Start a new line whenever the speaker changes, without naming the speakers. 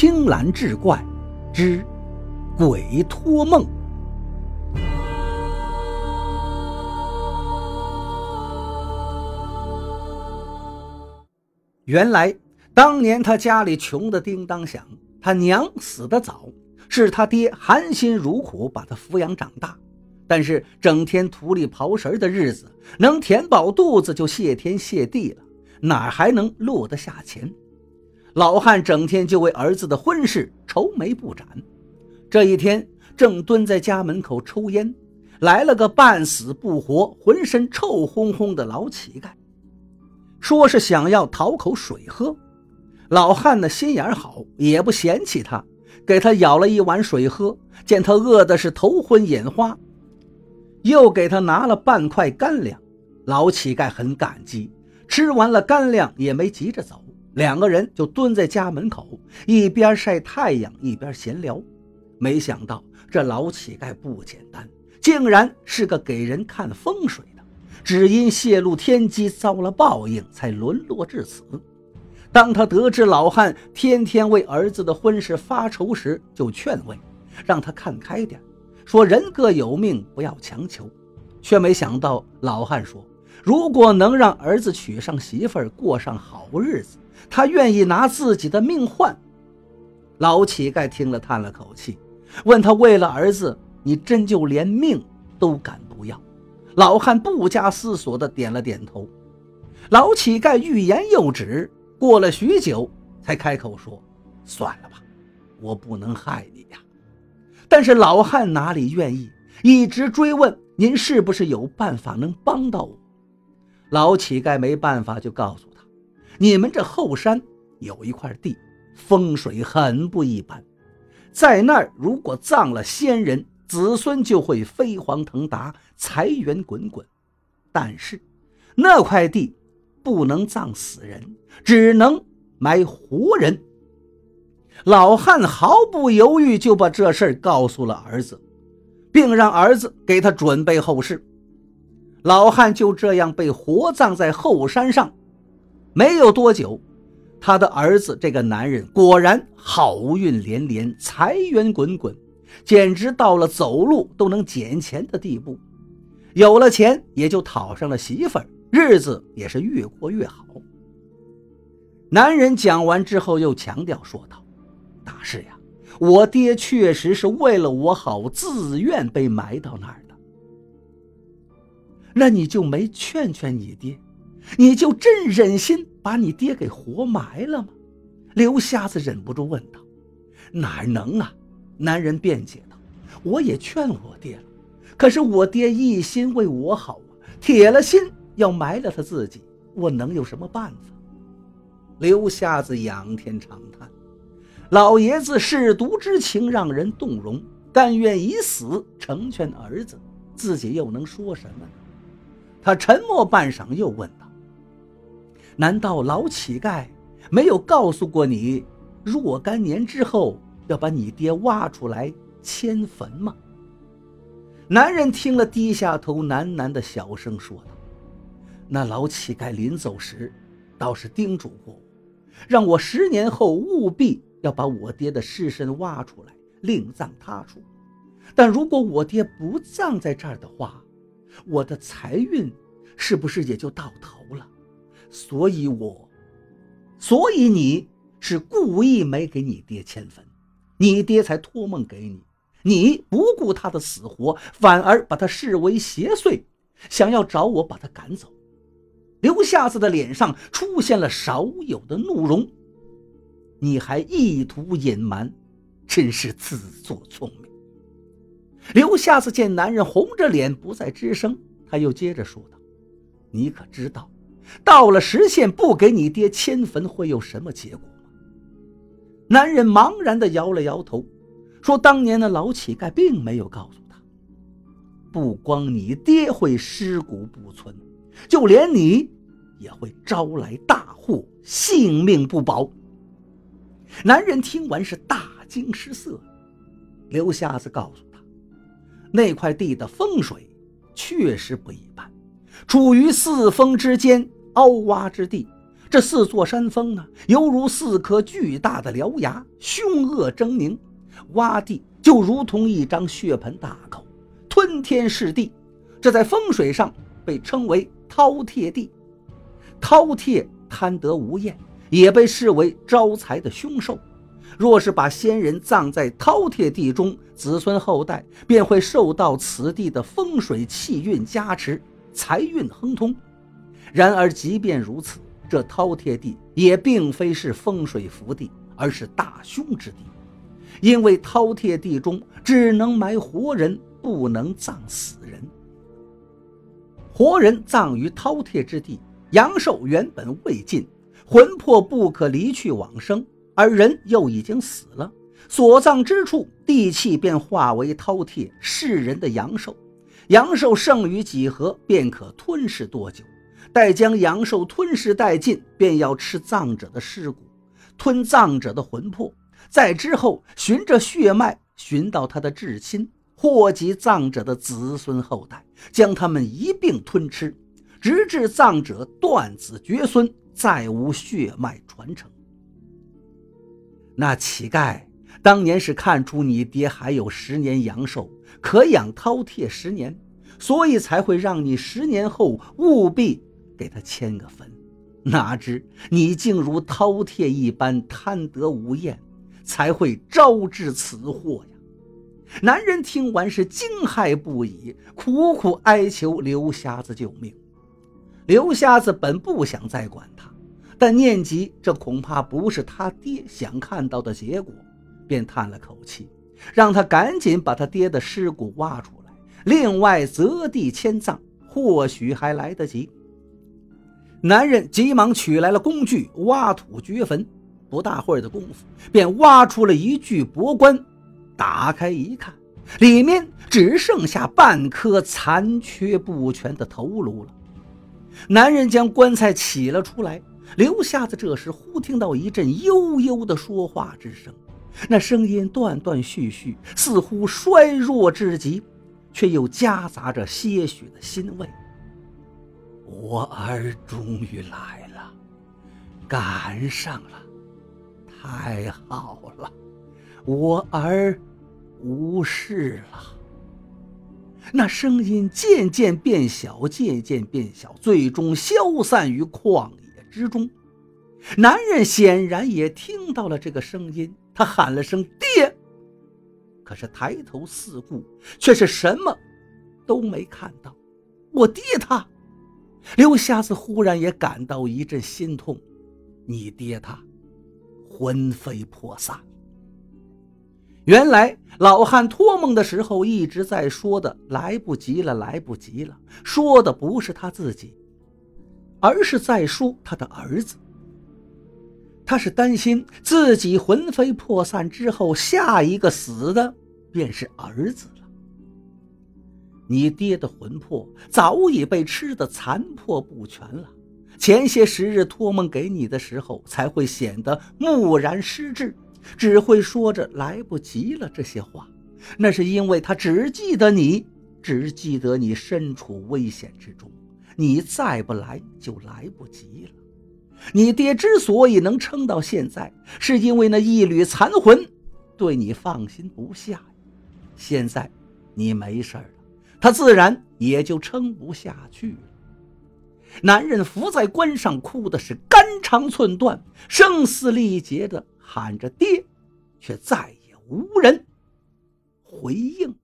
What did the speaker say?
青蓝志怪之鬼托梦。原来当年他家里穷的叮当响，他娘死的早，是他爹含辛茹苦把他抚养长大。但是整天土里刨食的日子，能填饱肚子就谢天谢地了，哪还能落得下钱？老汉整天就为儿子的婚事愁眉不展。这一天，正蹲在家门口抽烟，来了个半死不活、浑身臭烘烘的老乞丐，说是想要讨口水喝。老汉的心眼好，也不嫌弃他，给他舀了一碗水喝。见他饿的是头昏眼花。又给他拿了半块干粮，老乞丐很感激。吃完了干粮，也没急着走，两个人就蹲在家门口，一边晒太阳，一边闲聊。没想到这老乞丐不简单，竟然是个给人看风水的，只因泄露天机遭了报应，才沦落至此。当他得知老汉天天为儿子的婚事发愁时，就劝慰，让他看开点。说人各有命，不要强求，却没想到老汉说，如果能让儿子娶上媳妇儿，过上好日子，他愿意拿自己的命换。老乞丐听了，叹了口气，问他：“为了儿子，你真就连命都敢不要？”老汉不加思索地点了点头。老乞丐欲言又止，过了许久，才开口说：“算了吧，我不能害你呀。”但是老汉哪里愿意，一直追问：“您是不是有办法能帮到我？”老乞丐没办法，就告诉他：“你们这后山有一块地，风水很不一般，在那儿如果葬了先人，子孙就会飞黄腾达，财源滚滚。但是那块地不能葬死人，只能埋活人。”老汉毫不犹豫就把这事告诉了儿子，并让儿子给他准备后事。老汉就这样被活葬在后山上。没有多久，他的儿子这个男人果然好运连连，财源滚滚，简直到了走路都能捡钱的地步。有了钱，也就讨上了媳妇儿，日子也是越过越好。男人讲完之后，又强调说道。大事呀！我爹确实是为了我好，自愿被埋到那儿的。那你就没劝劝你爹？你就真忍心把你爹给活埋了吗？刘瞎子忍不住问道。哪能啊！男人辩解道：“我也劝我爹了，可是我爹一心为我好啊，铁了心要埋了他自己，我能有什么办法？”刘瞎子仰天长叹。老爷子舐犊之情让人动容，甘愿以死成全儿子，自己又能说什么呢？他沉默半晌，又问道：“难道老乞丐没有告诉过你，若干年之后要把你爹挖出来迁坟吗？”男人听了，低下头，喃喃的小声说道：“那老乞丐临走时，倒是叮嘱过我，让我十年后务必。”要把我爹的尸身挖出来，另葬他处。但如果我爹不葬在这儿的话，我的财运是不是也就到头了？所以，我，所以你是故意没给你爹迁坟，你爹才托梦给你，你不顾他的死活，反而把他视为邪祟，想要找我把他赶走。刘瞎子的脸上出现了少有的怒容。你还意图隐瞒，真是自作聪明。刘瞎子见男人红着脸不再吱声，他又接着说道：“你可知道，到了时限不给你爹迁坟会有什么结果吗？”男人茫然地摇了摇头，说：“当年的老乞丐并没有告诉他，不光你爹会尸骨不存，就连你也会招来大祸，性命不保。”男人听完是大惊失色，刘瞎子告诉，那块地的风水确实不一般，处于四峰之间凹洼之地，这四座山峰呢，犹如四颗巨大的獠牙，凶恶狰狞，洼地就如同一张血盆大口，吞天噬地。这在风水上被称为饕餮地。饕餮贪得无厌，也被视为招财的凶兽。若是把先人葬在饕餮地中，子孙后代便会受到此地的风水气运加持，财运亨通。然而，即便如此，这饕餮地也并非是风水福地，而是大凶之地。因为饕餮地中只能埋活人，不能葬死人。活人葬于饕餮之地，阳寿原本未尽，魂魄不可离去往生，而人又已经死了，所葬之处地气便化为饕餮，是人的阳寿。阳寿剩余几何，便可吞噬多久。待将阳寿吞噬殆尽，便要吃葬者的尸骨，吞葬者的魂魄，在之后循着血脉寻到他的至亲，祸及葬者的子孙后代，将他们一并吞吃，直至葬者断子绝孙，再无血脉传承。那乞丐当年是看出你爹还有十年阳寿，可养饕餮十年，所以才会让你十年后务必。给他迁个坟，哪知你竟如饕餮一般贪得无厌，才会招致此祸呀！男人听完是惊骇不已，苦苦哀求刘瞎子救命。刘瞎子本不想再管他，但念及这恐怕不是他爹想看到的结果，便叹了口气，让他赶紧把他爹的尸骨挖出来，另外择地迁葬，或许还来得及。男人急忙取来了工具，挖土掘坟。不大会儿的功夫，便挖出了一具薄棺。打开一看，里面只剩下半颗残缺不全的头颅了。男人将棺材起了出来。刘瞎子这时忽听到一阵悠悠的说话之声，那声音断断续续，似乎衰弱至极，却又夹杂着些许的欣慰。我儿终于来了，赶上了，太好了！我儿无事了。那声音渐渐变小，渐渐变小，最终消散于旷野之中。男人显然也听到了这个声音，他喊了声“爹”，可是抬头四顾，却是什么都没看到。我爹他。刘瞎子忽然也感到一阵心痛，你爹他魂飞魄散。原来老汉托梦的时候一直在说的“来不及了，来不及了”，说的不是他自己，而是在说他的儿子。他是担心自己魂飞魄散之后，下一个死的便是儿子了。你爹的魂魄早已被吃得残破不全了，前些时日托梦给你的时候，才会显得木然失智，只会说着“来不及了”这些话。那是因为他只记得你，只记得你身处危险之中，你再不来就来不及了。你爹之所以能撑到现在，是因为那一缕残魂对你放心不下。现在你没事了。他自然也就撑不下去了。男人伏在棺上，哭的是肝肠寸断，声嘶力竭的喊着“爹”，却再也无人回应。